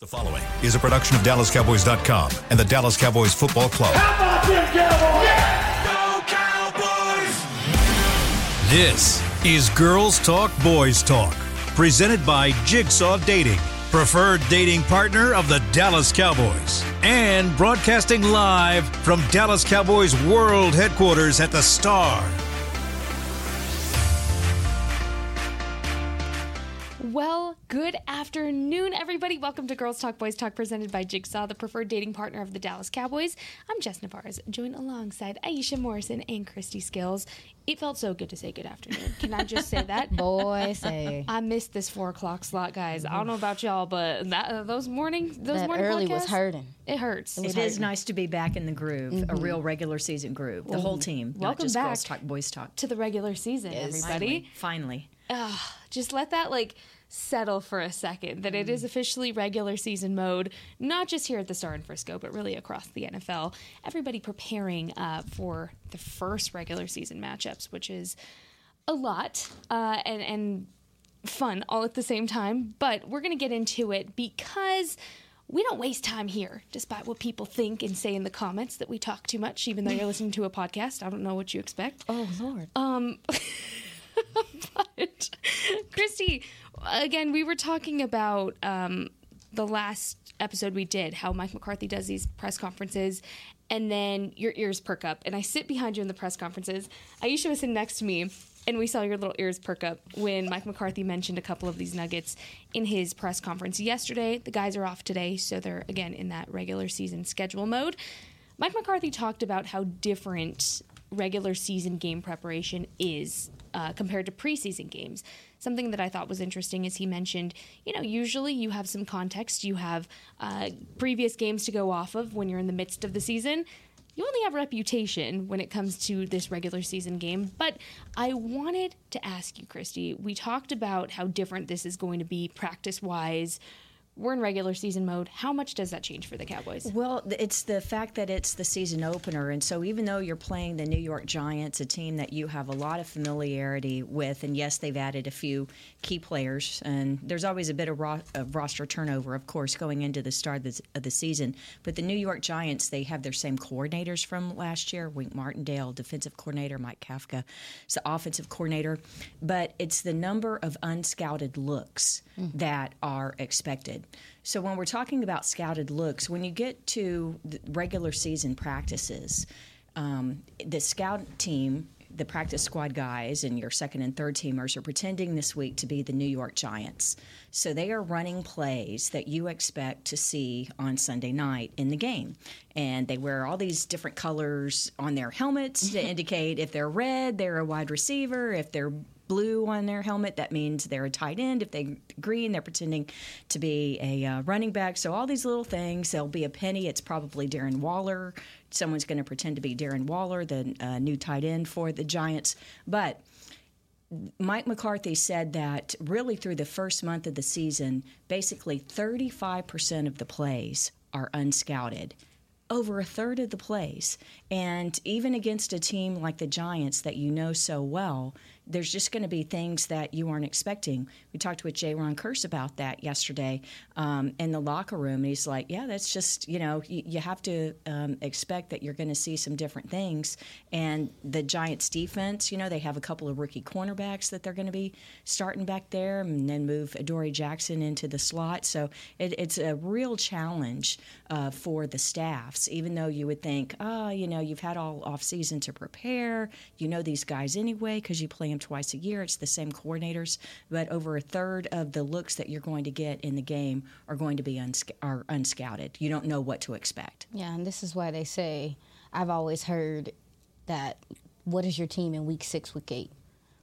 The following is a production of DallasCowboys.com and the Dallas Cowboys Football Club. How about them Cowboys? This is Girls Talk Boys Talk, presented by Jigsaw Dating, preferred dating partner of the Dallas Cowboys, and broadcasting live from Dallas Cowboys World Headquarters at the Star. Good afternoon, everybody. Welcome to Girls Talk Boys Talk, presented by Jigsaw, the preferred dating partner of the Dallas Cowboys. I'm Jess Navarez, joined alongside Aisha Morrison and Kristi Scales. It felt so good to say good afternoon. Can I just say that? Boy, say I missed this four o'clock slot, guys. I don't know about y'all, but that uh, those mornings, those that morning early was hurting. It hurts. It is nice to be back in the groove, a real regular season groove. The whole team, not welcome just back. girls talk, boys talk. to the regular season, everybody. Finally, finally. just let that like settle for a second that it is officially regular season mode not just here at the star in frisco but really across the nfl everybody preparing uh, for the first regular season matchups which is a lot uh, and and fun all at the same time but we're going to get into it because we don't waste time here, despite what people think and say in the comments that we talk too much, even though you're listening to a podcast. I don't know what you expect. Oh Lord. Um, but Kristi, again, we were talking about um, the last episode we did, how Mike McCarthy does these press conferences, and then your ears perk up. And I sit behind you in the press conferences. Aisha was sitting next to me. And we saw your little ears perk up when Mike McCarthy mentioned a couple of these nuggets in his press conference yesterday. The guys are off today, so they're again in that regular season schedule mode. Mike McCarthy talked about how different regular season game preparation is uh, compared to preseason games. Something that I thought was interesting is he mentioned, you know, usually you have some context, you have uh, previous games to go off of when you're in the midst of the season. You only have reputation when it comes to this regular season game. But I wanted to ask you, Kristi, we talked about how different this is going to be practice wise. We're in regular season mode. How much does that change for the Cowboys? Well, it's the fact that it's the season opener, and so even though you're playing the New York Giants, a team that you have a lot of familiarity with, and yes, they've added a few key players, and there's always a bit of, ro- of roster turnover, of course, going into the start of the, of the season. But the New York Giants, they have their same coordinators from last year: Wink Martindale, defensive coordinator, Mike Kafka, is the offensive coordinator. But it's the number of unscouted looks that are expected. So when we're talking about scouted looks, when you get to the regular season practices, um, the scout team, the practice squad guys, and your second and third teamers are pretending this week to be the New York Giants. So they are running plays that you expect to see on Sunday night in the game. And they wear all these different colors on their helmets to indicate if they're red, they're a wide receiver. If they're blue on their helmet, that means they're a tight end. If they green, they're pretending to be a uh, running back. So all these little things. There'll be a penny. It's probably Darren Waller. Someone's going to pretend to be Darren Waller, the uh, new tight end for the Giants. But Mike McCarthy said that really through the first month of the season, basically 35% of the plays are unscouted. Over a third of the plays. And even against a team like the Giants that you know so well, there's just going to be things that you aren't expecting. We talked with Jayron Kearse about that yesterday um, in the locker room. And he's like, yeah, that's just, you know, you, you have to um, expect that you're going to see some different things. And the Giants defense, you know, they have a couple of rookie cornerbacks that they're going to be starting back there and then move Adoree Jackson into the slot. So it, it's a real challenge uh, for the staffs, even though you would think, ah, you know, you've had all off season to prepare. You know these guys anyway because you play twice a year. It's the same coordinators, but over a third of the looks that you're going to get in the game are going to be unsc- are unscouted. You don't know what to expect. Yeah, and this is why they say I've always heard that what is your team in week six, week eight?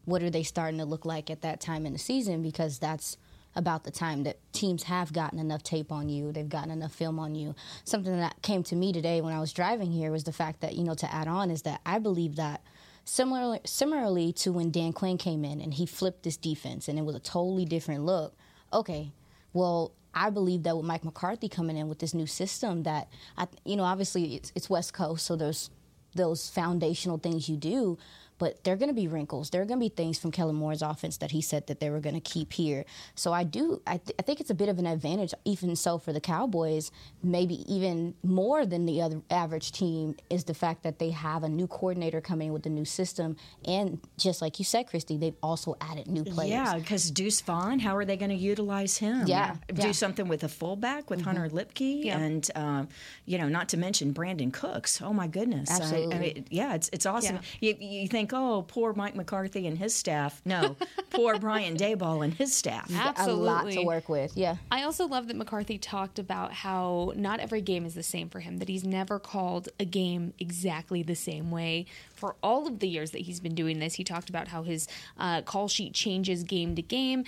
What are they starting to look like at that time in the season? Because that's about the time that teams have gotten enough tape on you, they've gotten enough film on you. Something that came to me today when I was driving here was the fact that, you know, to add on is that I believe that similarly similarly to when Dan Quinn came in and he flipped this defense and it was a totally different look. Okay, well, I believe that with Mike McCarthy coming in with this new system, that I, you know, obviously it's, it's West Coast, so there's those foundational things you do. But there are going to be wrinkles. There are going to be things from Kellen Moore's offense that he said that they were going to keep here. So I do, I, th- I think it's a bit of an advantage, even so for the Cowboys, maybe even more than the other average team, is the fact that they have a new coordinator coming in with a new system. And just like you said, Kristi, they've also added new players. Yeah, because Deuce Vaughn, how are they going to utilize him? Yeah, do yeah. something with a fullback with Hunter Luepke, Yeah. and um, you know, not to mention Brandin Cooks. Oh my goodness! I- I, Absolutely. mean, yeah, it's it's awesome. You, you think, oh, poor Mike McCarthy and his staff. No, poor Brian Daboll and his staff. Absolutely. A lot to work with. Yeah. I also love that McCarthy talked about how not every game is the same for him, that he's never called a game exactly the same way. For all of the years that he's been doing this, he talked about how his uh, call sheet changes game to game.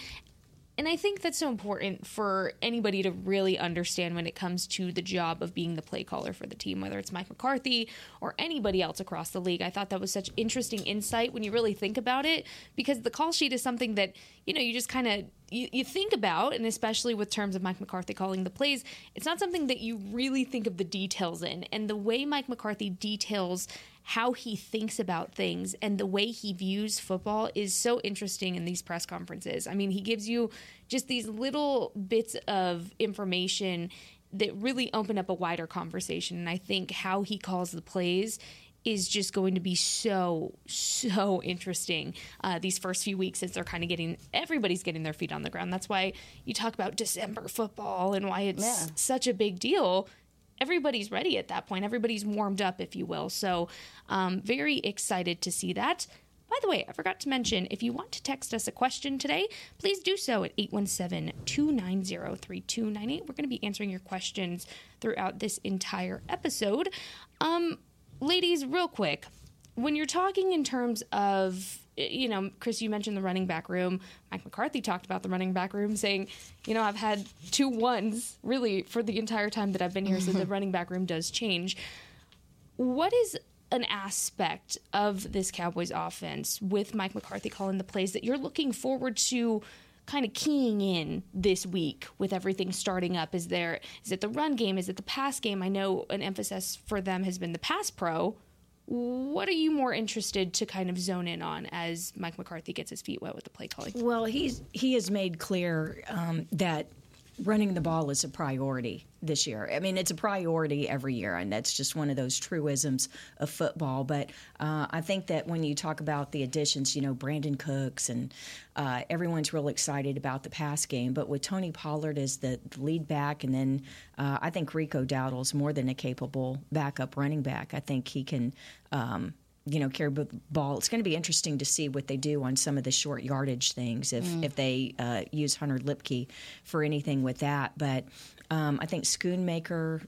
And I think that's so important for anybody to really understand when it comes to the job of being the play caller for the team, whether it's Mike McCarthy or anybody else across the league. I thought that was such interesting insight when you really think about it, because the call sheet is something that, you know, you just kind of you, you think about, and especially with terms of Mike McCarthy calling the plays, it's not something that you really think of the details in. And the way Mike McCarthy details how he thinks about things and the way he views football is so interesting in these press conferences. I mean, he gives you just these little bits of information that really open up a wider conversation. And I think how he calls the plays is just going to be so so interesting uh, these first few weeks as they're kind of getting everybody's getting their feet on the ground that's why you talk about december football and why it's Yeah. such a big deal everybody's ready at that point everybody's warmed up if you will so um, very excited to see that by the way, I forgot to mention if you want to text us a question today, please do so at 817 290 3298. We're going to be answering your questions throughout this entire episode. Um, ladies, real quick, when you're talking in terms of Eh, you know, Chris, you mentioned the running back room. Mike McCarthy talked about the running back room, saying, you know, I've had two ones really for the entire time that I've been here, so the mm-hmm. running back room does change. What is an aspect of this Cowboys offense with Mike McCarthy calling the plays that you're looking forward to kind of keying in this week with everything starting up? Is there is it the run game? Is it the pass game? I know an emphasis for them has been the pass pro. What are you more interested to kind of zone in on as Mike McCarthy gets his feet wet with the play calling? Well, he's he has made clear um, that running the ball is a priority this year. I mean, it's a priority every year, and that's just one of those truisms of football. But uh, I think that when you talk about the additions, you know, Brandin Cooks and uh, everyone's real excited about the pass game. But with Tony Pollard as the, lead back, and then uh, I think Rico Dowdle's more than a capable backup running back. I think he can. Um, you know, carry the ball. It's going to be interesting to see what they do on some of the short yardage things if if they uh, use Hunter Luepke for anything with that. But um, I think Schoonmaker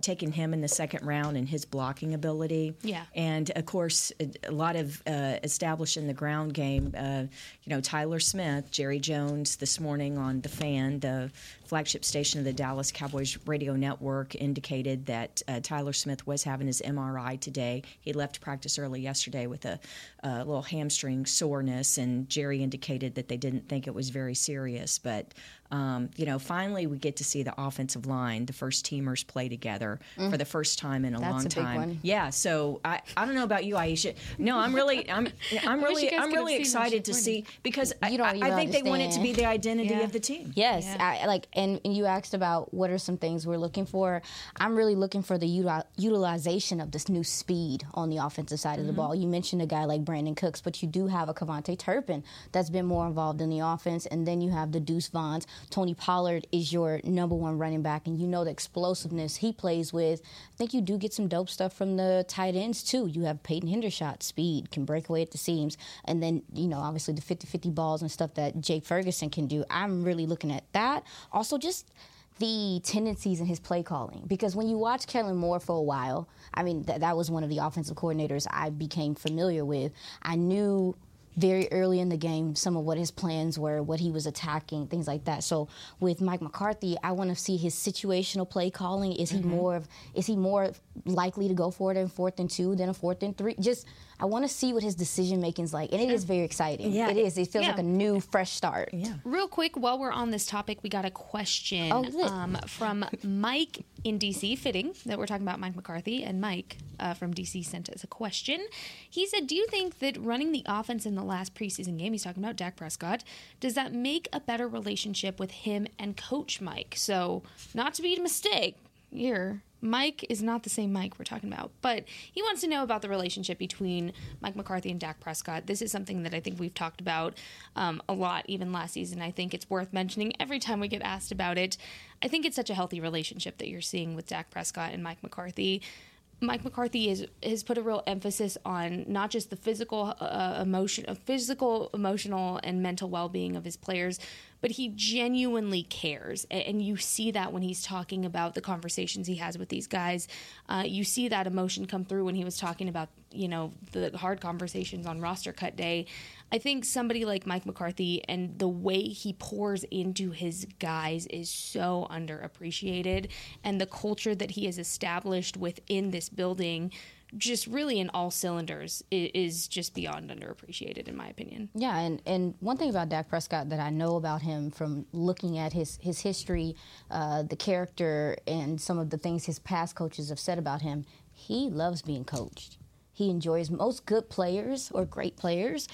taking him in the second round and his blocking ability. Yeah. And of course, a, a lot of uh, establishing the ground game. Uh, you know, Tyler Smith, Jerry Jones this morning on The Fan, the flagship station of the Dallas Cowboys radio network, indicated that uh, Tyler Smith was having his MRI today. He left practice early yesterday with a, a little hamstring soreness, and Jerry indicated that they didn't think it was very serious. But um, you know, finally, we get to see the offensive line, the first teamers play together for the first time in a Mm. That's long a big time. one. Yeah, so I, I don't know about you, Aisha. No, I'm really I'm I'm really I'm really excited to see because I, You don't I, I think they want it to be the identity Yeah. of the team. Yes, Yeah. I, like, and, and you asked about what are some things we're looking for. I'm really looking for the util- utilization of this new speed on the offensive side of the mm-hmm. ball. You mentioned a guy like Brandin Cooks, but you do have a KaVontae Turpin that's been more involved in the offense, and then you have the Deuce Vaughns. Tony Pollard is your number one running back, and you know the explosiveness he plays with. I think you do get some dope stuff from the tight ends too. You have Peyton Hendershot, speed, can break away at the seams, and then you know obviously the 50-50 balls and stuff that Jake Ferguson can do. I'm really looking at that. Also, just the tendencies in his play calling. Because when you watch Kellen Moore for a while, I mean, th- that was one of the offensive coordinators I became familiar with. I knew very early in the game some of what his plans were, what he was attacking, things like that. So with Mike McCarthy, I want to see his situational play calling. Is he mm-hmm. more of is he more likely to go for it in fourth and two than a fourth and three? Just I want to see what his decision making is like, and it is very exciting. Yeah. it is. It feels Yeah. like a new, fresh start. Yeah. Real quick, while we're on this topic, we got a question Oh, lit. um, from Mike in DC, fitting that we're talking about Mike McCarthy. And Mike uh, from DC sent us a question. He said, Do you think that running the offense in the last preseason game, he's talking about Dak Prescott, does that make a better relationship with him and Coach Mike? So, not to be a mistake here. Mike is not the same Mike we're talking about, but he wants to know about the relationship between Mike McCarthy and Dak Prescott. This is something that I think we've talked about um, a lot, even last season. I think it's worth mentioning every time we get asked about it. I think it's such a healthy relationship that you're seeing with Dak Prescott and Mike McCarthy. Mike McCarthy is, has put a real emphasis on not just the physical uh, emotion, uh, physical, emotional, and mental well-being of his players, but he genuinely cares, and you see that when he's talking about the conversations he has with these guys. Uh, you see that emotion come through when he was talking about you know the hard conversations on roster cut day. I think somebody like Mike McCarthy and the way he pours into his guys is so underappreciated, and the culture that he has established within this building, just really in all cylinders, is just beyond underappreciated, in my opinion. Yeah, and, and one thing about Dak Prescott that I know about him from looking at his, his history, uh, the character, and some of the things his past coaches have said about him, he loves being coached. He enjoys most good players or great players.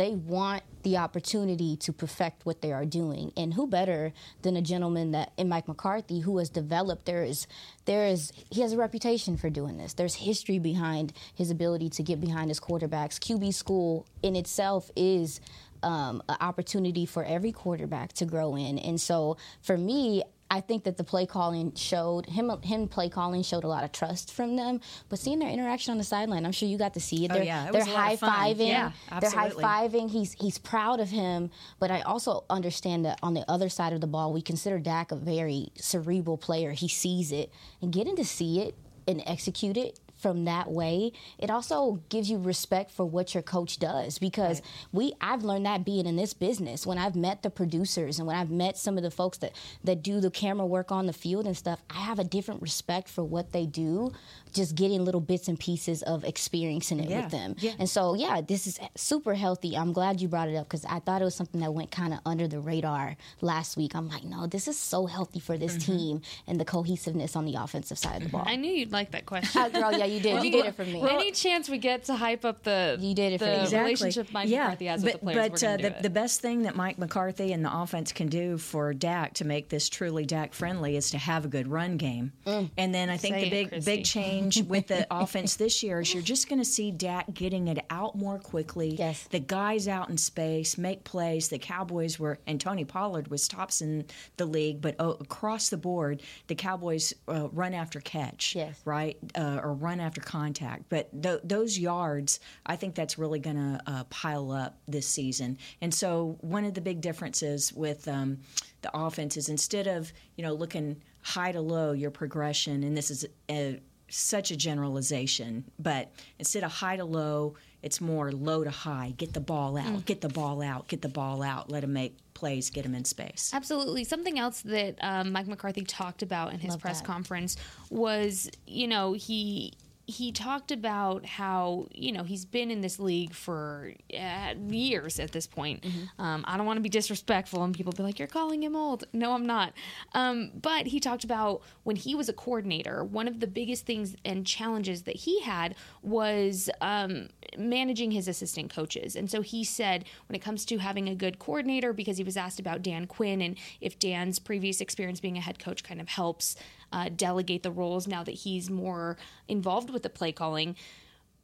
They want the opportunity to perfect what they are doing, and who better than a gentleman that in Mike McCarthy who has developed? There is, there is, he has a reputation for doing this. There's history behind his ability to get behind his quarterbacks. QB school in itself is um, an opportunity for every quarterback to grow in. And so for me, I think that the play calling showed him. Him play calling showed a lot of trust from them. But seeing their interaction on the sideline, I'm sure you got to see it. Oh, They're, yeah, it they're was a lot high fiving. Yeah, they're high fiving. He's he's proud of him. But I also understand that on the other side of the ball, we consider Dak a very cerebral player. He sees it and getting to see it and execute it from that way it also gives you respect for what your coach does because we I've learned that being in this business. When I've met the producers and when I've met some of the folks that that do the camera work on the field and stuff I have a different respect for what they do just getting little bits and pieces of experiencing it Yeah, with them yeah. and so yeah this is super healthy I'm glad you brought it up because I thought it was something that went kind of under the radar last week I'm like no this is so healthy for this Mm-hmm. team and the cohesiveness on the offensive side of the ball I knew you'd like that question. uh, girl, yeah, you did. You did it for me. Any chance we get to hype up the You did it for the. Exactly. relationship Mike yeah. McCarthy has but, with the players, But we're uh, gonna the, it. the best thing that Mike McCarthy and the offense can do for Dak to make this truly Dak friendly is to have a good run game. And then I think Say the big Kristi. big change with the offense this year is you're just going to see Dak getting it out more quickly. Yes. The guys out in space make plays. The Cowboys were and Tony Pollard was tops in the league, but oh, across the board, the Cowboys uh, run after catch Yes. right? Uh, or run after contact. But th- those yards, I think that's really going to uh, pile up this season. And so one of the big differences with um, the offense is instead of you know looking high to low, your progression, and this is a, such a generalization, but instead of high to low, it's more low to high. Get the ball out, get the ball out, get the ball out. Let them make plays, get them in space. Absolutely. Something else that um, Mike McCarthy talked about in his Love press that. conference was, you know, he he talked about how you know he's been in this league for uh, years at this point. Um, I don't want to be disrespectful, and people be like, "You're calling him old." No, I'm not. Um, but he talked about when he was a coordinator. One of the biggest things and challenges that he had was um, managing his assistant coaches, and so he said when it comes to having a good coordinator, because he was asked about Dan Quinn and if Dan's previous experience being a head coach kind of helps uh, delegate the roles now that he's more involved with the play calling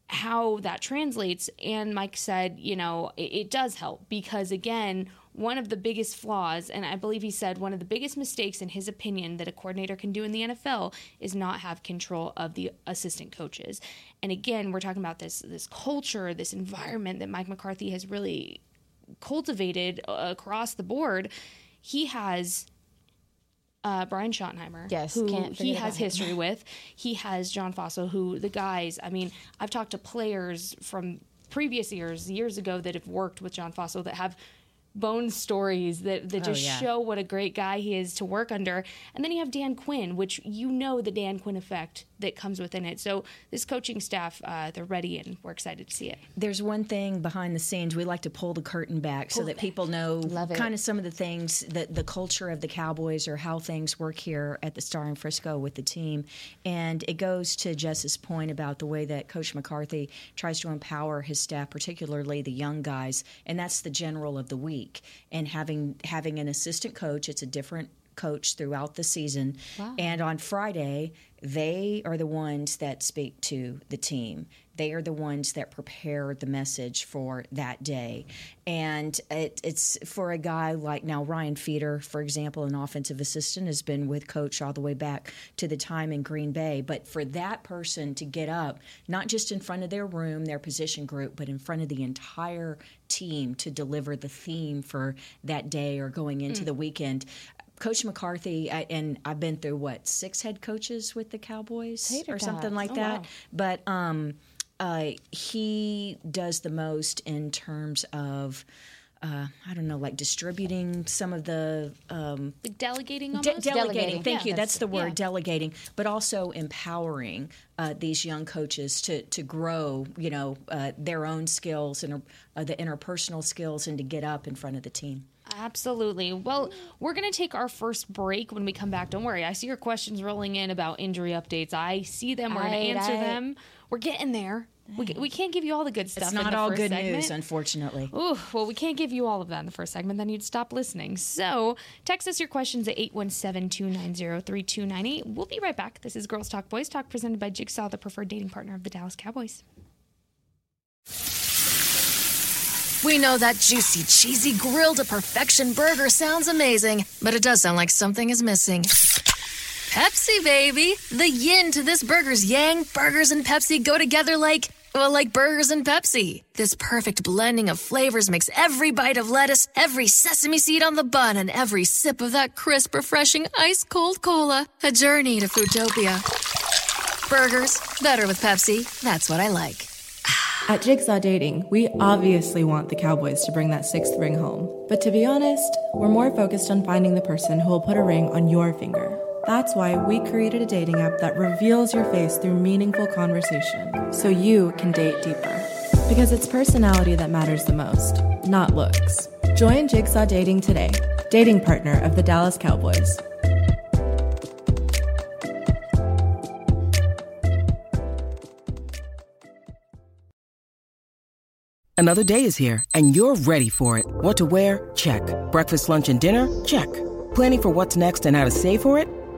how that translates. And mike said you know it, it does help because again one of the biggest flaws and i believe he said one of the biggest mistakes in his opinion that a coordinator can do in the nfl is not have control of the assistant coaches. And again we're talking about this this culture this environment that mike mccarthy has really cultivated uh, across the board. He has uh, Brian Schottenheimer, Yes, who can't he has about him. history with. He has John Fassel, who the guys. I mean, I've talked to players from previous years, years ago, that have worked with John Fassel that have bone stories that, that just Oh, yeah. show what a great guy he is to work under. And then you have Dan Quinn, which you know the Dan Quinn effect that comes within it. So this coaching staff, uh, they're ready and we're excited to see it. There's one thing behind the scenes. We like to pull the curtain back so that people know kind of some of the things that the culture of the Cowboys or how things work here at the Star in Frisco with the team. And it goes to Jess's point about the way that Coach McCarthy tries to empower his staff, particularly the young guys, and that's the general of the week. And having having an assistant coach, it's a different coach throughout the season. And on Friday, they are the ones that speak to the team. They are the ones that prepare the message for that day. And it, it's for a guy like now Ryan Feeder, for example, an offensive assistant, has been with coach all the way back to the time in Green Bay. But for that person to get up, not just in front of their room, their position group, but in front of the entire team to deliver the theme for that day or going into the weekend, Coach McCarthy, I, and I've been through what six head coaches with the Cowboys Tater or something like Oh, that. wow. But um, uh, he does the most in terms of. Uh, I don't know, like distributing some of the um, Like delegating de- delegating. Delegating. Thank Yeah, you. That's, that's- the word, yeah. delegating. But also empowering uh, these young coaches to to grow, you know, uh, their own skills and uh, the interpersonal skills, and to get up in front of the team. Absolutely. Well, we're going to take our first break when we come back. Don't worry. I see your questions rolling in about injury updates. I see them. We're going to answer aight. them. We're getting there. We, we can't give you all the good stuff. It's in not the all first good segment. news, unfortunately. Ooh, well, we can't give you all of that in the first segment. Then you'd stop listening. So text us your questions at 817-290-3298. We'll be right back. This is Girls Talk Boys Talk presented by Jigsaw, the preferred dating partner of the Dallas Cowboys. We know that juicy, cheesy, grilled to perfection burger sounds amazing, but it does sound like something is missing. Pepsi, baby! The yin to this burger's yang, burgers and Pepsi go together like, well, like burgers and Pepsi. This perfect blending of flavors makes every bite of lettuce, every sesame seed on the bun, and every sip of that crisp, refreshing, ice cold cola a journey to Foodtopia. Burgers, better with Pepsi. That's what I like. At Jigsaw Dating, we obviously want the Cowboys to bring that sixth ring home. But to be honest, we're more focused on finding the person who will put a ring on your finger. That's why we created a dating app that reveals your face through meaningful conversation, so you can date deeper. Because it's personality that matters the most, not looks. Join Jigsaw Dating today, dating partner of the Dallas Cowboys. Another day is here, and you're ready for it. What to wear? Check. Breakfast, lunch, and dinner? Check. Planning for what's next and how to save for it?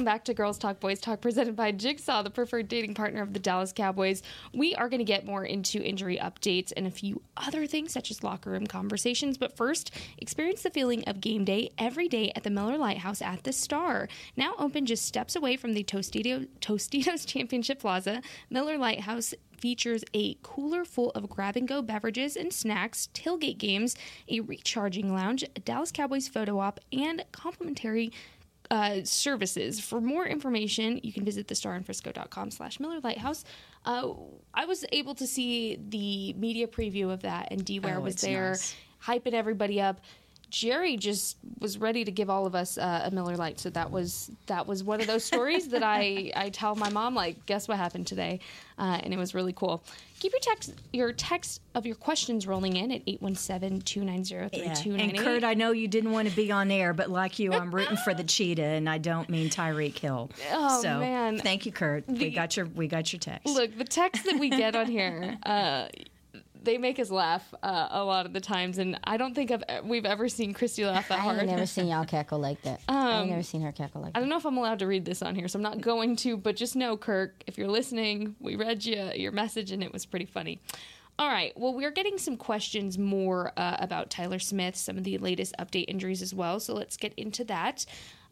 Welcome back to Girls Talk Boys Talk, presented by Jigsaw, the preferred dating partner of the Dallas Cowboys. We are going to get more into injury updates and a few other things, such as locker room conversations. But first, experience the feeling of game day every day at the Miller Lite House at the Star. Now open just steps away from the Tostito, Tostitos Championship Plaza, Miller Lite House features a cooler full of grab and go beverages and snacks, tailgate games, a recharging lounge, a Dallas Cowboys photo op, and complimentary uh, services. For more information, you can visit thestarinfrisco.com slash Miller Lighthouse. Uh, I was able to see the media preview of that, and D Ware Oh, was there nice. hyping everybody up. Jerry just was ready to give all of us uh, a Miller Lite, so that was that was one of those stories that I I tell my mom like, guess what happened today, uh, and it was really cool. Keep your text your text of your questions rolling in at 817-290-3298. And Kurt, I know you didn't want to be on air, but like you, I'm rooting for the cheetah, and I don't mean Tyreek Hill. Oh, so, man. thank you, Kurt. we got your we got your text. Look, the text that we get on here, uh, they make us laugh uh, a lot of the times, and I don't think I've, we've ever seen Kristi laugh that hard. ain't never seen y'all cackle like that. I've never seen her cackle like that. I don't know if I'm allowed to read this on here, so I'm not going to. But just know, Kirk, if you're listening, we read you your message, and it was pretty funny. All right. Well, we're getting some questions more uh, about Tyler Smith, some of the latest update injuries as well. So let's get into that.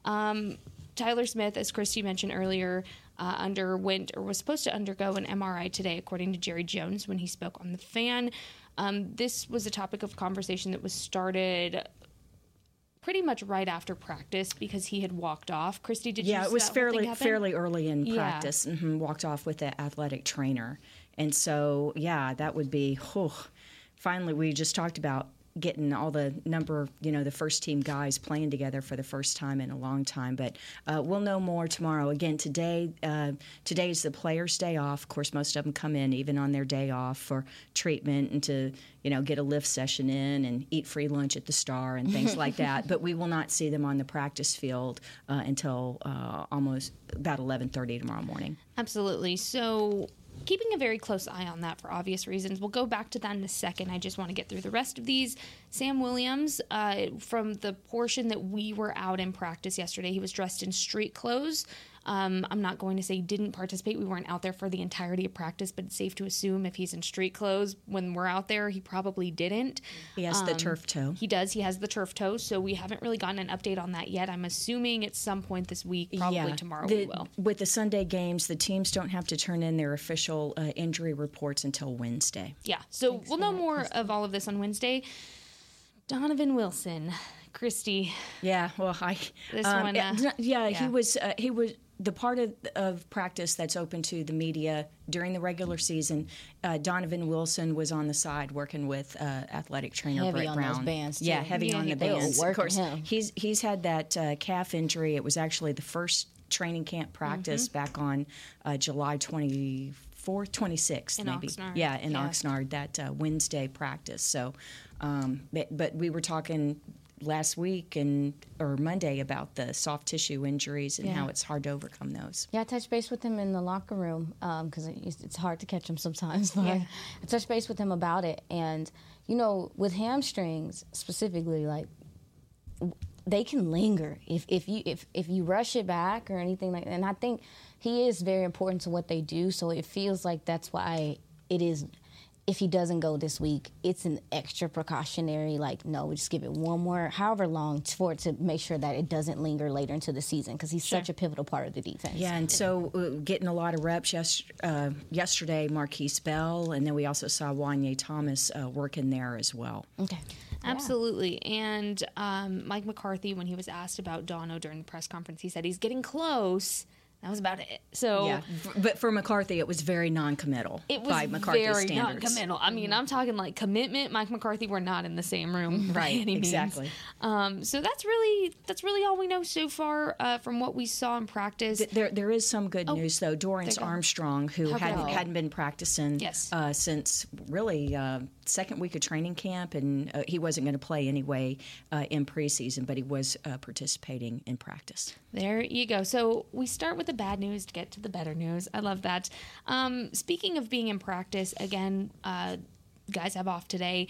Um, Tyler Smith, as Kristi mentioned earlier, uh, underwent or was supposed to undergo an MRI today, according to Jerry Jones when he spoke on the fan. Um, this was a topic of conversation that was started pretty much right after practice because he had walked off. Kristi, did you? Yeah, it was fairly fairly early in Yeah. practice. hmm walked off with the athletic trainer, and so yeah, that would be. finally, we just talked about getting all the number, you know, the first team guys playing together for the first time in a long time. But uh, we'll know more tomorrow. Again, today uh, today is the players' day off. Of course, most of them come in even on their day off for treatment and to you know get a lift session in and eat free lunch at the Star and things like that. But we will not see them on the practice field uh, until uh, almost about 11:30 tomorrow morning. Absolutely. So, keeping a very close eye on that for obvious reasons. We'll go back to that in a second. I just want to get through the rest of these. Sam Williams, uh, from the portion that we were out in practice yesterday, he was dressed in street clothes. Um, I'm not going to say didn't participate. We weren't out there for the entirety of practice, but it's safe to assume if he's in street clothes when we're out there, he probably didn't. He has the turf toe. He does. He has the turf toe, so we haven't really gotten an update on that yet. I'm assuming at some point this week, probably tomorrow The- we will. With the Sunday games, the teams don't have to turn in their official uh, injury reports until Wednesday. Yeah. So we'll know more of all of this on Wednesday. Donovan Wilson, Kristi. Yeah, well, I This um, one, yeah, uh, yeah, yeah. he was uh, he was the part of, of practice that's open to the media during the regular season. Uh, Donovan Wilson was on the side working with uh, athletic trainer Heavy Brett Brown. bands, yeah, heavy Yeah, on he the bands. Of course, him. he's he's had that uh, calf injury. It was actually the first training camp practice Mm-hmm. back on uh, July twenty. 4th, 26th, maybe. Oxnard, Yeah, in yeah. Oxnard, that uh, Wednesday practice. So, um, but, but we were talking last week and or Monday about the soft tissue injuries and Yeah. how it's hard to overcome those. Yeah, I touched base with him in the locker room um, because it's, it's hard to catch him sometimes. But Yeah. I touched base with him about it, and you know, with hamstrings specifically, like they can linger if, if you if, if you rush it back or anything like that. And I think he is very important to what they do. So it feels like that's why it is. If he doesn't go this week, it's an extra precautionary. Like, no, we just give it one more, however long, for it to make sure that it doesn't linger later into the season because he's such a pivotal part of the defense. Yeah, and so uh, getting a lot of reps yes, uh, yesterday, Markquese Bell, and then we also saw Juanyeh Thomas uh, working there as well. Okay. Absolutely. And um, Mike McCarthy, when he was asked about Dono during the press conference, he said he's getting close. That was about it. So Yeah, but for McCarthy, it was very non-committal it was by McCarthy's very standards. non-committal. I mean, I'm talking like commitment. Mike McCarthy, we're not in the same room, by Right, exactly. Um, so that's really that's really all we know so far uh, from what we saw in practice. There, there is some good news though. Dorance there you go. Armstrong, who hadn't, hadn't been practicing Yes. uh, since really uh, second week of training camp, and uh, he wasn't going to play anyway uh, in preseason, but he was uh, participating in practice. There you go. So we start with the bad news to get to the better news. I love that. Um, speaking of being in practice, again, uh, guys have off today.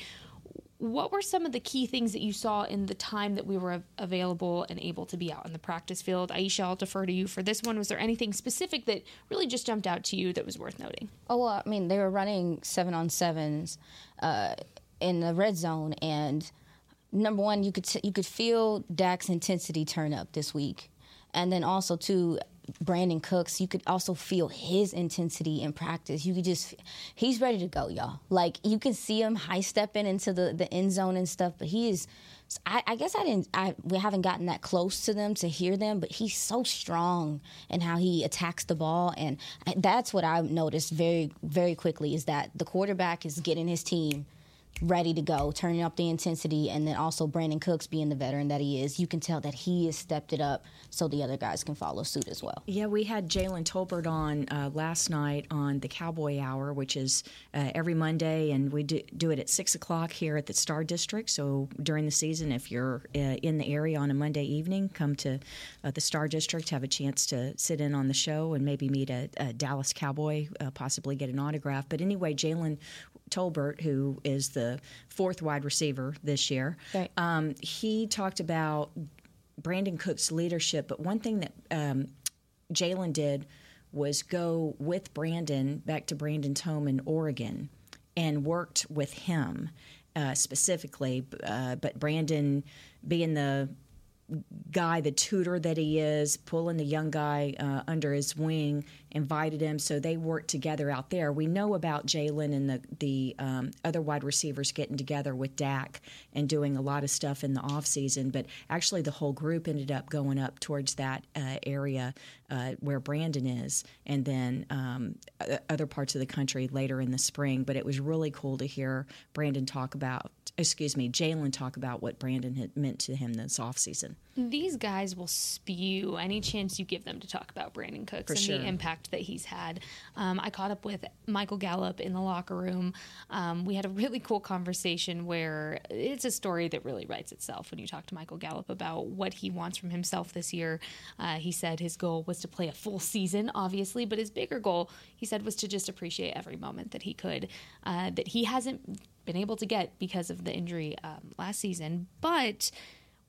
What were some of the key things that you saw in the time that we were available and able to be out in the practice field? Aisha, I'll defer to you for this one. Was there anything specific that really just jumped out to you that was worth noting? Oh well, I mean they were running seven on sevens uh, in the red zone, and number one, you could t- you could feel Dak's intensity turn up this week, and then also too. Brandin Cooks, you could also feel his intensity in practice. You could just, he's ready to go, y'all. Like you can see him high stepping into the, the end zone and stuff, but he is, I, I guess I didn't, I we haven't gotten that close to them to hear them, but he's so strong in how he attacks the ball, and that's what I noticed very very quickly is that the quarterback is getting his team ready to go, turning up the intensity, and then also Brandin Cooks being the veteran that he is, you can tell that he has stepped it up so the other guys can follow suit as well. Yeah, we had Jalen Tolbert on uh, last night on the Cowboy Hour, which is uh, every Monday, and we do, do it at six o'clock here at the Star District. So during the season, if you're uh, in the area on a Monday evening, come to uh, the Star District, have a chance to sit in on the show, and maybe meet a, a Dallas Cowboy, uh, possibly get an autograph. But anyway, Jalen Tolbert, who is the fourth wide receiver this year, Right. um, he talked about Brandin Cooks' leadership. But one thing that um, Jalen did was go with Brandin back to Brandin's home in Oregon and worked with him uh, specifically. Uh, but Brandin, being the guy, the tutor that he is, pulling the young guy uh, under his wing, invited him. So they worked together out there. We know about Jalen and the the um, other wide receivers getting together with Dak and doing a lot of stuff in the off season. But actually, the whole group ended up going up towards that uh, area uh, where Brandin is, and then um, other parts of the country later in the spring. But it was really cool to hear Brandin talk about excuse me, Jalen talk about what Brandin had meant to him this offseason. These guys will spew any chance you give them to talk about Brandin Cooks For and sure. the impact that he's had. Um, I caught up with Michael Gallup in the locker room. Um, we had a really cool conversation where it's a story that really writes itself when you talk to Michael Gallup about what he wants from himself this year. Uh, he said his goal was to play a full season, obviously, but his bigger goal, he said, was to just appreciate every moment that he could, uh, that he hasn't been able to get because of the injury um, last season. But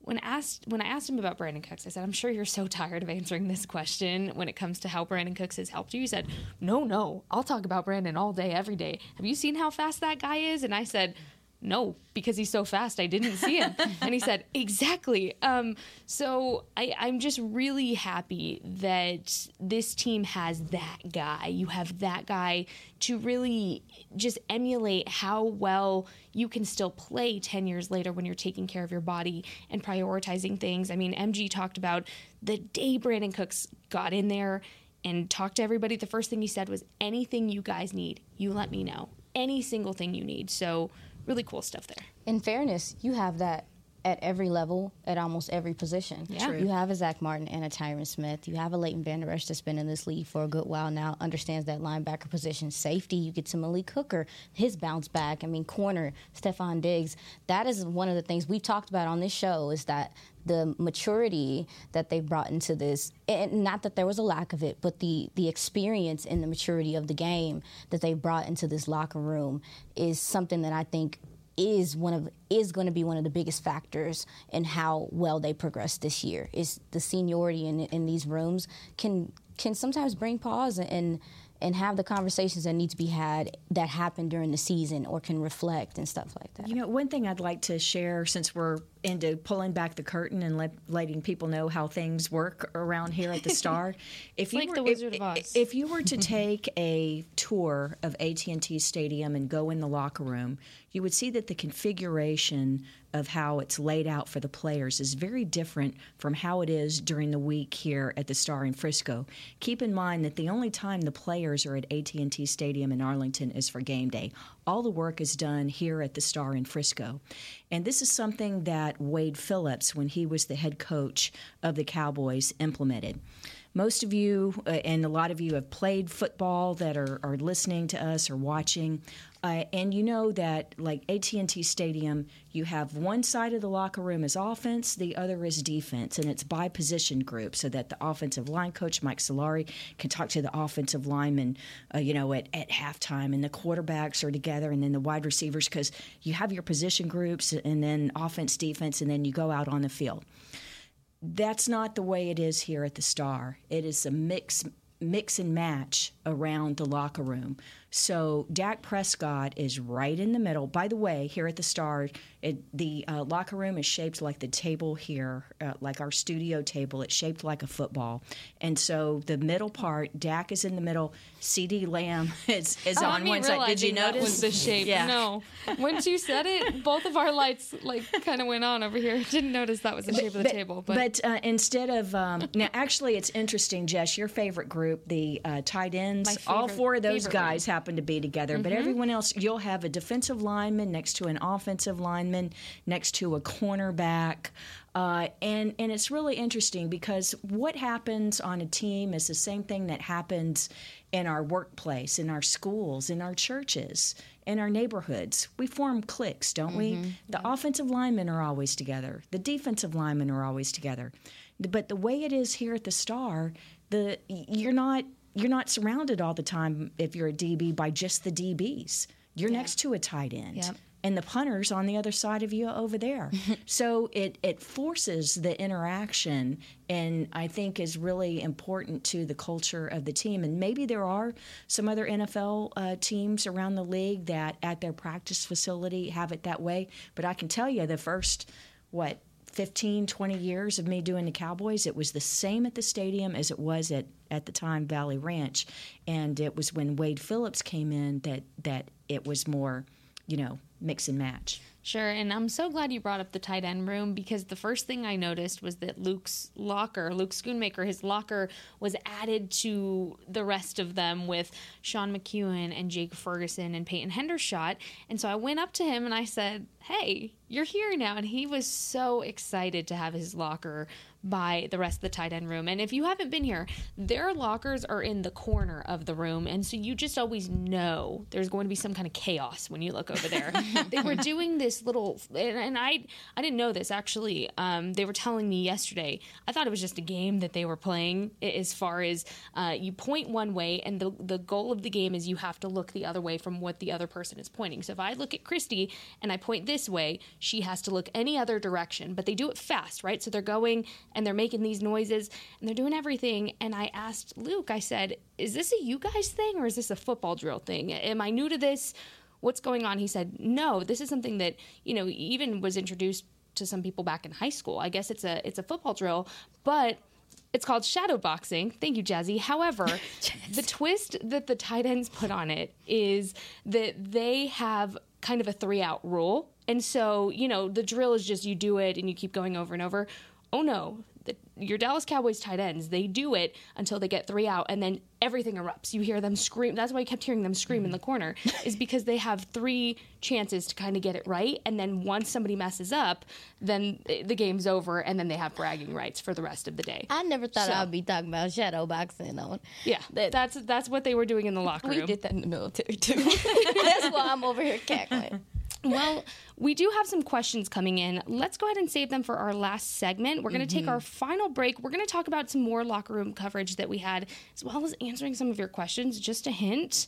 when asked when I asked him about Brandin Cooks, I said, "I'm sure you're so tired of answering this question when it comes to how Brandin Cooks has helped you." He said, "No, no, I'll talk about Brandin all day, every day. Have you seen how fast that guy is?" And I said. No, because he's so fast, I didn't see him. and he said, Exactly. Um, so I, I'm just really happy that this team has that guy. You have that guy to really just emulate how well you can still play 10 years later when you're taking care of your body and prioritizing things. I mean, MG talked about the day Brandin Cooks got in there and talked to everybody. The first thing he said was, Anything you guys need, you let me know. Any single thing you need. So, really cool stuff there. in fairness, you have that at every level, at almost every position. Yeah. True. You have a Zack Martin and a Tyron Smith. You have a Leighton Vander Esch that's been in this league for a good while now, understands that linebacker position. Safety, you get to Malik Hooker, his bounce back. I mean, corner, Stefan Diggs. That is one of the things we've talked about on this show is that the maturity that they brought into this and not that there was a lack of it but the the experience and the maturity of the game that they brought into this locker room is something that I think is one of is going to be one of the biggest factors in how well they progress this year. Is the seniority in in these rooms can can sometimes bring pause and and have the conversations that need to be had that happen during the season or can reflect and stuff like that. You know, one thing I'd like to share since we're into pulling back the curtain and let, letting people know how things work around here at the Star. If like the Wizard if, of Oz. If you were to take a tour of AT&T Stadium and go in the locker room, you would see that the configuration of how it's laid out for the players is very different from how it is during the week here at the Star in Frisco. Keep in mind that the only time the players are at AT&T Stadium in Arlington is for game day. All the work is done here at the Star in Frisco. And this is something that Wade Phillips, when he was the head coach of the Cowboys, implemented. Most of you uh, and a lot of you have played football that are, are listening to us or watching, uh, and you know that like AT&T Stadium, you have one side of the locker room is offense, the other is defense, and it's by position group, so that the offensive line coach Mike Solari can talk to the offensive lineman, uh, you know, at, at halftime, and the quarterbacks are together, and then the wide receivers because you have your position groups, and then offense, defense, and then you go out on the field that's not the way it is here at the Star. It is a mix mix and match around the locker room. So Dak Prescott is right in the middle. By the way, here at the Star, it, the uh, locker room is shaped like the table here, uh, like our studio table. It's shaped like a football, and so the middle part, Dak is in the middle. CeeDee Lamb is, is Oh, on one side. Did you notice was the shape? Yeah. No. Once you said it, both of our lights like kind of went on over here. Didn't notice that was the shape of the table, but, uh, instead of um, now, actually, it's interesting, Jess. Your favorite group, the uh, tight ends, My all four of those favorite guys happen to be together. But everyone else, you'll have a defensive lineman next to an offensive lineman, next to a cornerback. Uh, and and it's really interesting because what happens on a team is the same thing that happens in our workplace, in our schools, in our churches, in our neighborhoods. We form cliques, don't we? The offensive linemen are always together. The defensive linemen are always together. But the way it is here at the Star, the you're not you're not surrounded all the time if you're a DB by just the DBs. You're next to a tight end. Yep. and the punters on the other side of you over there. so it, it forces the interaction and I think is really important to the culture of the team. And maybe there are some other NFL uh, teams around the league that at their practice facility have it that way. But I can tell you the first, what, 15, 20 years of me doing the Cowboys, it was the same at the stadium as it was at, at the time Valley Ranch. And it was when Wade Phillips came in that, that it was more, you know, mix and match. Sure, and I'm so glad you brought up the tight end room because the first thing I noticed was that Luke's locker, Luke Schoonmaker, his locker was added to the rest of them with Sean McKeon and Jake Ferguson and Peyton Hendershot. And so I went up to him and I said, Hey, you're here now. And he was so excited to have his locker by the rest of the tight end room. And if you haven't been here, their lockers are in the corner of the room. And so you just always know there's going to be some kind of chaos when you look over there. they were doing this little, and, and I, I didn't know this actually. Um, they were telling me yesterday. I thought it was just a game that they were playing as far as uh, you point one way, and the, the goal of the game is you have to look the other way from what the other person is pointing. So if I look at Kristi and I point this way, she has to look any other direction. But they do it fast, right? So they're going and they're making these noises and they're doing everything. And I asked Luke, I said, Is this a you guys thing or is this a football drill thing? Am I new to this? What's going on? He said, No, this is something that, you know, even was introduced to some people back in high school. I guess it's a it's a football drill, but it's called shadow boxing. Thank you, Jazzy. However, the twist that the tight ends put on it is that they have kind of a three out rule. And so, you know, the drill is just you do it and you keep going over and over. Oh no, the, your Dallas Cowboys tight ends, they do it until they get three out and then everything erupts. You hear them scream. That's why I kept hearing them scream in the corner, is because they have three chances to kind of get it right. And then once somebody messes up, then the game's over and then they have bragging rights for the rest of the day. I never thought So- I'd be talking about shadow boxing on. Yeah, that's that's what they were doing in the locker room. We did that in the military too. That's why I'm over here cackling. Well, we do have some questions coming in. Let's go ahead and save them for our last segment. We're going to take our final break. We're going to talk about some more locker room coverage that we had, as well as answering some of your questions. Just a hint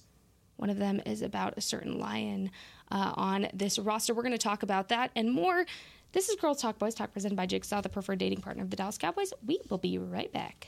one of them is about a certain lion uh, on this roster. We're going to talk about that and more. This is Girls Talk Boys Talk presented by Jigsaw, the preferred dating partner of the Dallas Cowboys. We will be right back.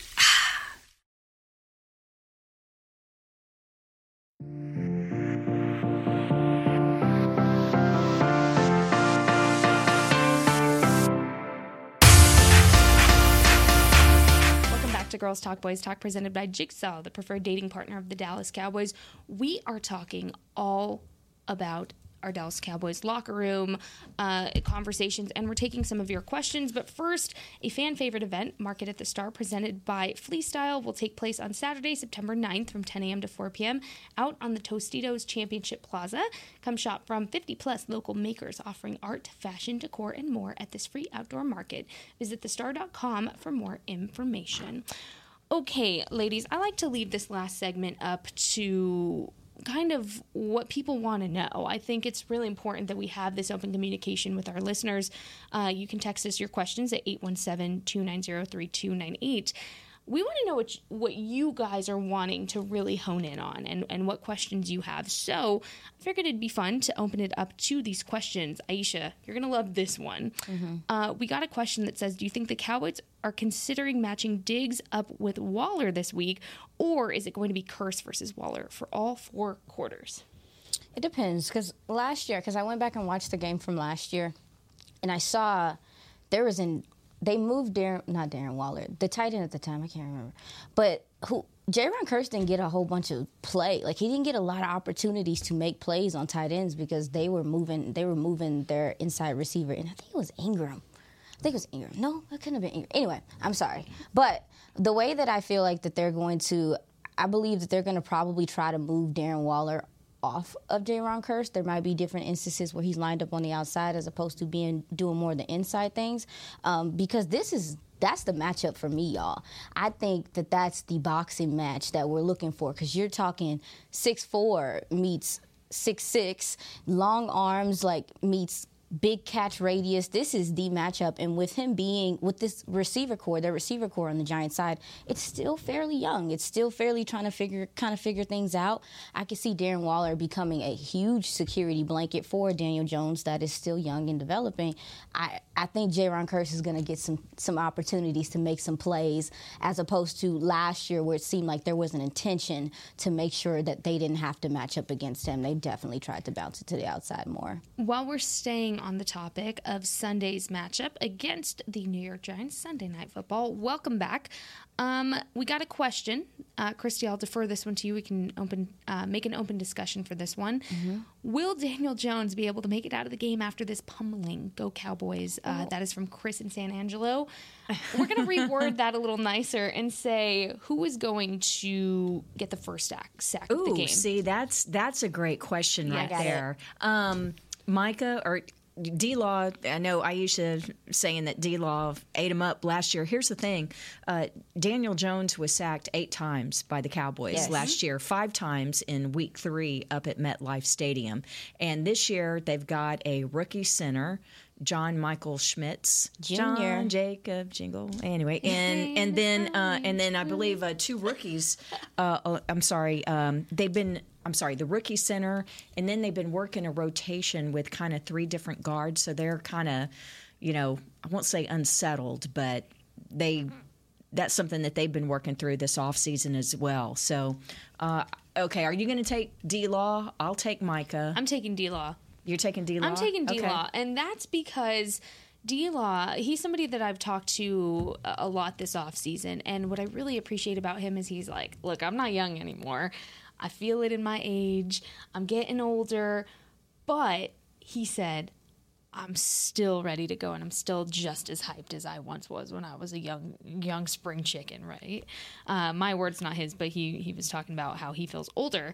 Girls Talk Boys Talk, presented by Jigsaw, the preferred dating partner of the Dallas Cowboys. We are talking all about our Dallas Cowboys locker room uh, conversations, and we're taking some of your questions. But first, a fan favorite event, Market at the Star, presented by Flea Style, will take place on Saturday, September 9th from 10 a.m. to 4 p.m. out on the Tostitos Championship Plaza. Come shop from 50 plus local makers offering art, fashion, decor, and more at this free outdoor market. Visit thestar.com for more information. Okay, ladies, I like to leave this last segment up to kind of what people want to know. I think it's really important that we have this open communication with our listeners. Uh, you can text us your questions at 817 290 3298. We want to know what, what you guys are wanting to really hone in on and, and what questions you have. So I figured it'd be fun to open it up to these questions. Aisha, you're going to love this one. Uh, we got a question that says Do you think the Cowboys are considering matching Diggs up with Waller this week, or is it going to be Kearse versus Waller for all four quarters? It depends because last year, because I went back and watched the game from last year, and I saw there was an they moved Darren, not Darren Waller, the tight end at the time. I can't remember, but who Jayron Kearse didn't get a whole bunch of play. Like he didn't get a lot of opportunities to make plays on tight ends because they were moving. They were moving their inside receiver, and I think it was Ingram. I think it was Ingram. No, it couldn't have been Ingram. Anyway, I'm sorry, but the way that I feel like that they're going to, I believe that they're going to probably try to move Darren Waller off of Jayron Kearse. There might be different instances where he's lined up on the outside as opposed to being doing more of the inside things, um, because this is that's the matchup for me, y'all. I think that that's the boxing match that we're looking for because you're talking six four meets six six, long arms like meets big catch radius. This is the matchup. And with him being with this receiver corps, the receiver corps on the Giant side, it's still fairly young. It's still fairly trying to figure kind of figure things out. I can see Darren Waller becoming a huge security blanket for Daniel Jones that is still young and developing. I, I think Jayron Kearse is gonna get some some opportunities to make some plays as opposed to last year where it seemed like there was an intention to make sure that they didn't have to match up against him. They definitely tried to bounce it to the outside more. While we're staying on the topic of Sunday's matchup against the New York Giants, Sunday Night Football. Welcome back. Um, we got a question, uh, Kristi. I'll defer this one to you. We can open, uh, make an open discussion for this one. Mm-hmm. Will Daniel Jones be able to make it out of the game after this pummeling? Go Cowboys! Uh, oh. That is from Chris in San Angelo. We're going to reword that a little nicer and say who is going to get the first sack, sack Ooh, of the game. See, that's that's a great question right there. Um, Micah, or D Law, I know Aisha saying that D Law ate him up last year. Here's the thing uh, Daniel Jones was sacked eight times by the Cowboys yes. last year, five times in week three up at MetLife Stadium. And this year they've got a rookie center. John Michael Schmitz, Junior. John Jacob Jingle. Anyway, and and then uh, and then I believe uh, two rookies. Uh, oh, I'm sorry, um, they've been I'm sorry, the rookie center, and then they've been working a rotation with kind of three different guards. So they're kind of, you know, I won't say unsettled, but they that's something that they've been working through this off season as well. So, uh, okay, are you going to take D Law? I'll take Micah. I'm taking D Law. You're taking D Law. I'm taking D Law, okay. and that's because. D Law, he's somebody that I've talked to a lot this off season, and what I really appreciate about him is he's like, look, I'm not young anymore. I feel it in my age. I'm getting older. But he said, I'm still ready to go and I'm still just as hyped as I once was when I was a young young spring chicken, right? Uh, my words, not his, but he he was talking about how he feels older.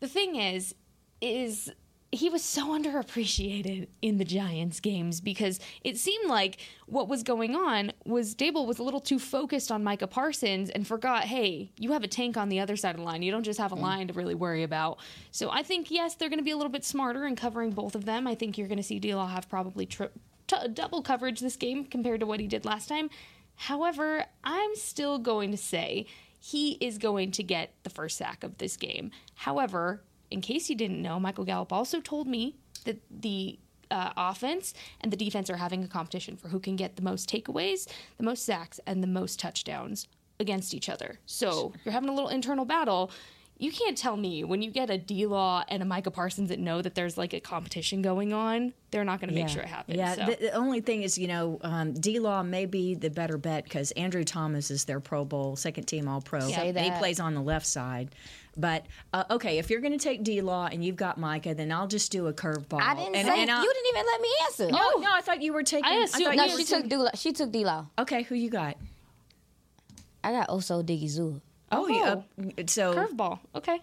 The thing is, is he was so underappreciated in the Giants games because it seemed like what was going on was Daboll was a little too focused on Micah Parsons and forgot, hey, you have a tank on the other side of the line. You don't just have a mm. line to really worry about. So I think yes, they're going to be a little bit smarter in covering both of them. I think you're going to see D-Law have probably tri- t- double coverage this game compared to what he did last time. However, I'm still going to say he is going to get the first sack of this game. However, in case you didn't know, Michael Gallup also told me that the uh, offense and the defense are having a competition for who can get the most takeaways, the most sacks, and the most touchdowns against each other. So you're having a little internal battle you can't tell me when you get a D Law and a Micah Parsons that know that there's like a competition going on, they're not going to make yeah. sure it happens. Yeah, so. the, the, only thing is, you know, um, D Law may be the better bet because Andrew Thomas is their Pro Bowl, second team All Pro. Say that. He plays on the left side. But uh, okay, if you're going to take D Law and you've got Micah, then I'll just do a curveball. I didn't and, say and you didn't even let me answer. No, no, I thought you were taking. I assumed, I no, she took, D- she took D Law. Okay, who you got? I got Osa Odighizuwa. Oh, oh. Yeah, uh, so curveball. Okay.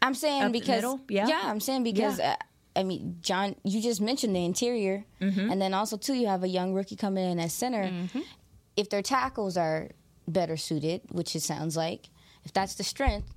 I'm saying because yeah, yeah, I'm saying because yeah. uh, I mean, John, you just mentioned the interior, mm-hmm. and then also too, you have a young rookie coming in as center. Mm-hmm. If their tackles are better suited, which it sounds like, if that's the strength,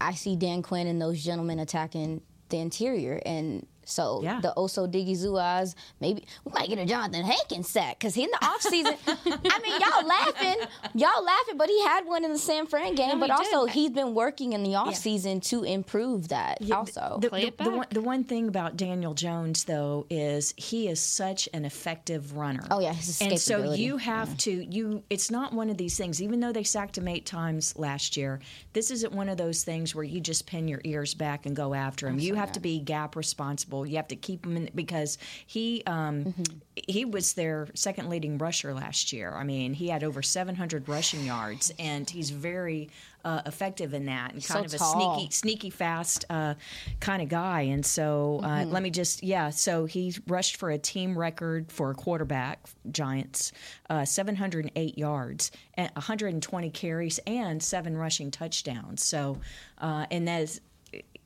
I see Dan Quinn and those gentlemen attacking the interior, and So Yeah. the oh Osa Odighizuwa's, maybe we might get a Jonathan Hankins sack because he in the offseason, I mean, y'all laughing, y'all laughing, but he had one in the San Fran game. but he also, did. he's been working in the offseason to improve that. also, the, Play the- it the one, the one thing about Daniel Jones, though, is he is such an effective runner. Oh, yeah, his and so you have to you. It's not one of these things. Even though they sacked him eight times last year, this isn't one of those things where you just pin your ears back and go after him. you have to be gap responsible. You have to keep him in because he um, Mm-hmm. he was their second leading rusher last year. I mean, he had over 700 rushing yards, and he's very uh, effective in that and kind So of a tall. sneaky sneaky fast uh, kind of guy. And so uh, Mm-hmm. let me just, yeah, so he rushed for a team record for a quarterback, Giants, uh, 708 yards, 120 carries, and seven rushing touchdowns. So, uh, and that's.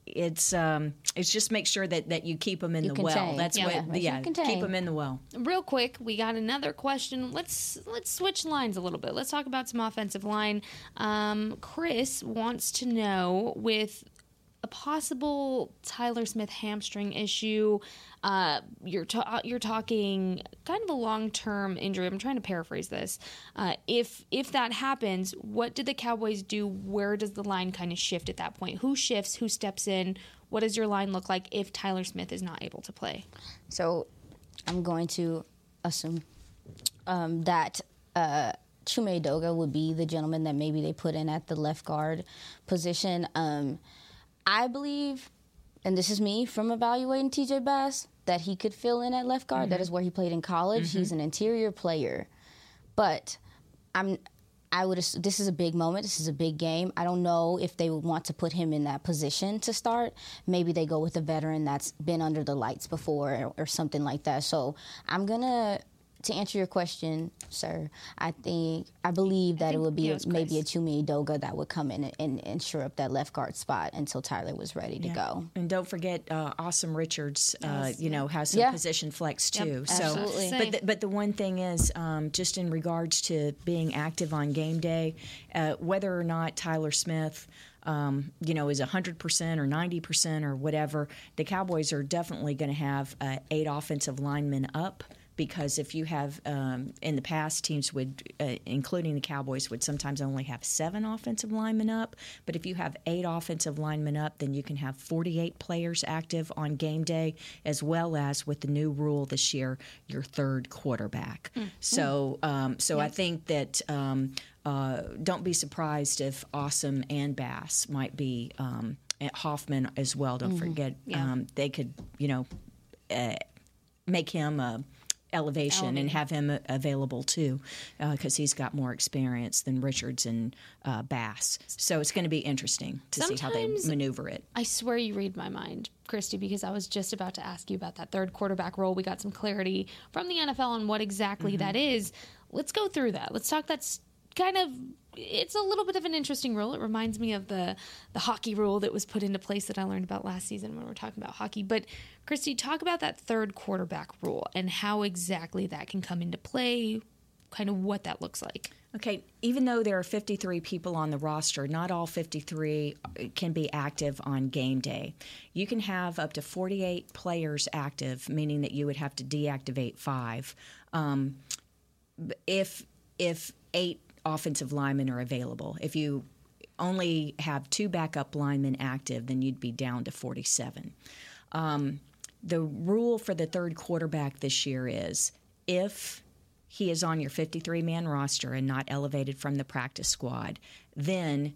It's um, it's just make sure that, that you keep them in You the well. contain. That's Yeah. What yeah keep them in the well. real quick we got another question let's let's switch lines a little bit let's talk about some offensive line um, chris wants to know with a possible tyler smith hamstring issue. Uh, you're ta- you're talking kind of a long-term injury. I'm trying to paraphrase this. Uh, if if that happens what did the cowboys do? Where does the line kind of shift at that point? Who shifts? Who steps in? What does your line look like if tyler smith is not able to play? So I'm going to assume um, that uh, Chuma Edoga would be the gentleman that maybe they put in at the left guard position. Um, I believe, and this is me from evaluating TJ Bass, that he could fill in at left guard. That mm-hmm. is where he played in college. Mm-hmm. He's an interior player, but I'm. I would. This is a big moment. This is a big game. I don't know if they would want to put him in that position to start. Maybe they go with a veteran that's been under the lights before or, or something like that. So I'm gonna. To answer your question, sir, I think I believe that it would be yeah, it was maybe a Chris. Chuma Edoga that would come in and, and ensure up that left guard spot until Tyler was ready to go. And don't forget, uh, Asim Richards, uh, you know, has some Yeah. position flex too. so, absolutely. but the, but the one thing is, um, just in regards to being active on game day, uh, whether or not Tyler Smith. Um, you know, is 100% or 90% or whatever, the Cowboys are definitely going to have uh, eight offensive linemen up because if you have um, in the past teams would uh, including the cowboys would sometimes only have seven offensive linemen up. But if you have eight offensive linemen up then you can have 48 players active on game day as well as with the new rule this year your third quarterback. So um, so i think that um, uh, don't be surprised if Asim and bass might be um, at hoffman as well. Don't forget um, they could you know make him a elevation and have him available too because he's got more experience than Richards and uh, Bass. So it's going to be interesting to see how they maneuver it. I swear you read my mind, Kristi, because I was just about to ask you about that third quarterback role. We got some clarity from the NFL on what exactly Mm-hmm. that is. Let's go through that. Let's talk that's kind of it's a little bit of an interesting rule. It reminds me of the the hockey rule that was put into place that I learned about last season when we were talking about hockey. But Kristi, talk about that third quarterback rule and how exactly that can come into play, kind of what that looks like. Okay, even though there are 53 people on the roster, not all 53 can be active on game day. You can have up to 48 players active, meaning that you would have to deactivate five. Um, if if eight offensive linemen are available, if you only have two backup linemen active, then you'd be down to 47. Um, the rule for the third quarterback this year is if he is on your 53 man roster and not elevated from the practice squad, then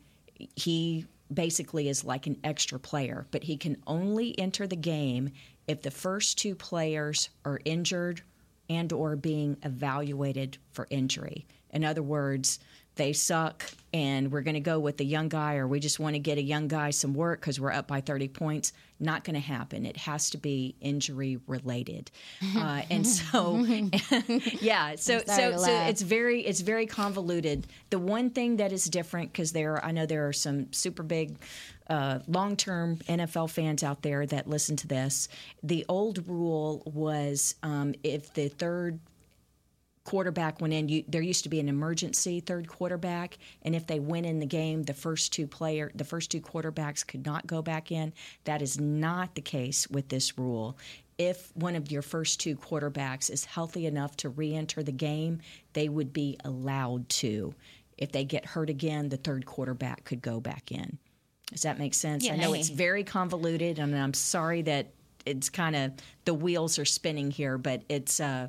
he basically is like an extra player, but he can only enter the game if the first two players are injured and or being evaluated for injury. In other words, they suck and we're going to go with the young guy or we just want to get a young guy some work because we're up by 30 points. Not going to happen. It has to be injury related. Uh, and so yeah so so so it's very it's very convoluted. The one thing that is different because there i know there are some super big uh, long-term nfl fans out there that listen to this. The old rule was um, if the third quarterback went in, you, there used to be an emergency third quarterback, and if they went in the game, the first two player, the first two quarterbacks could not go back in. That is not the case with this rule. If one of your first two quarterbacks is healthy enough to re-enter the game, they would be allowed to. If they get hurt again, the third quarterback could go back in. Does that make sense? I know it's very convoluted, and I'm sorry that it's kind of the wheels are spinning here, but it's uh,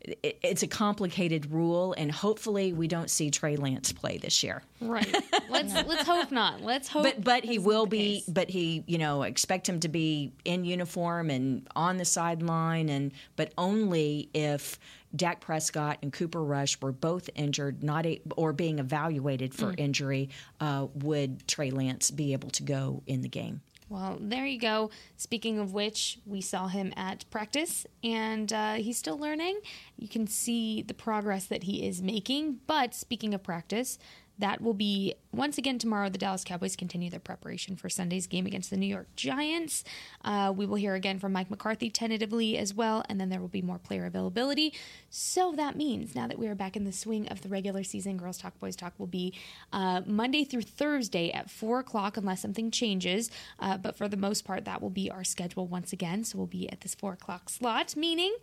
it, it's a complicated rule, and hopefully we don't see Trey Lance play this year. Right. Let's let's hope not. Let's hope. But but he will be. case. But he you know expect him to be in uniform and on the sideline, and but only if. Dak Prescott and Cooper Rush were both injured, not a, or being evaluated for Mm. injury, uh, would Trey Lance be able to go in the game? Well, there you go. Speaking of which, we saw him at practice and uh, he's still learning. You can see the progress that he is making. But speaking of practice, that will be once again tomorrow. The Dallas Cowboys continue their preparation for Sunday's game against the New York Giants. Uh, we will hear again from Mike McCarthy tentatively as well, and then there will be more player availability. So that means now that we are back in the swing of the regular season, Girls Talk, Boys Talk will be uh, Monday through Thursday at 4 o'clock, unless something changes. Uh, but for the most part, that will be our schedule once again. So we'll be at this 4 o'clock slot, meaning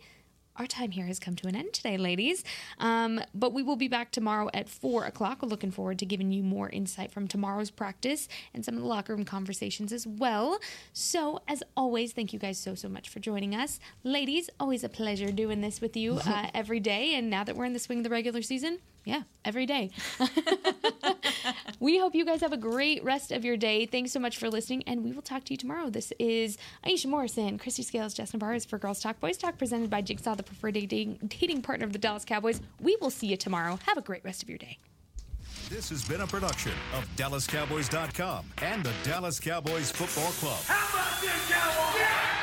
our time here has come to an end today, ladies. Um, but we will be back tomorrow at 4 o'clock. We're looking forward to giving you more insight from tomorrow's practice and some of the locker room conversations as well. So, as always, thank you guys so, so much for joining us. Ladies, always a pleasure doing this with you uh, every day. And now that we're in the swing of the regular season, yeah, every day. we hope you guys have a great rest of your day. Thanks so much for listening, and we will talk to you tomorrow. This is Aisha Morrison, Kristi Scales, Jess Navarez for Girls Talk Boys Talk, presented by Jigsaw, the preferred dating, dating partner of the Dallas Cowboys. We will see you tomorrow. Have a great rest of your day. This has been a production of DallasCowboys.com and the Dallas Cowboys Football Club. How about this, Cowboys?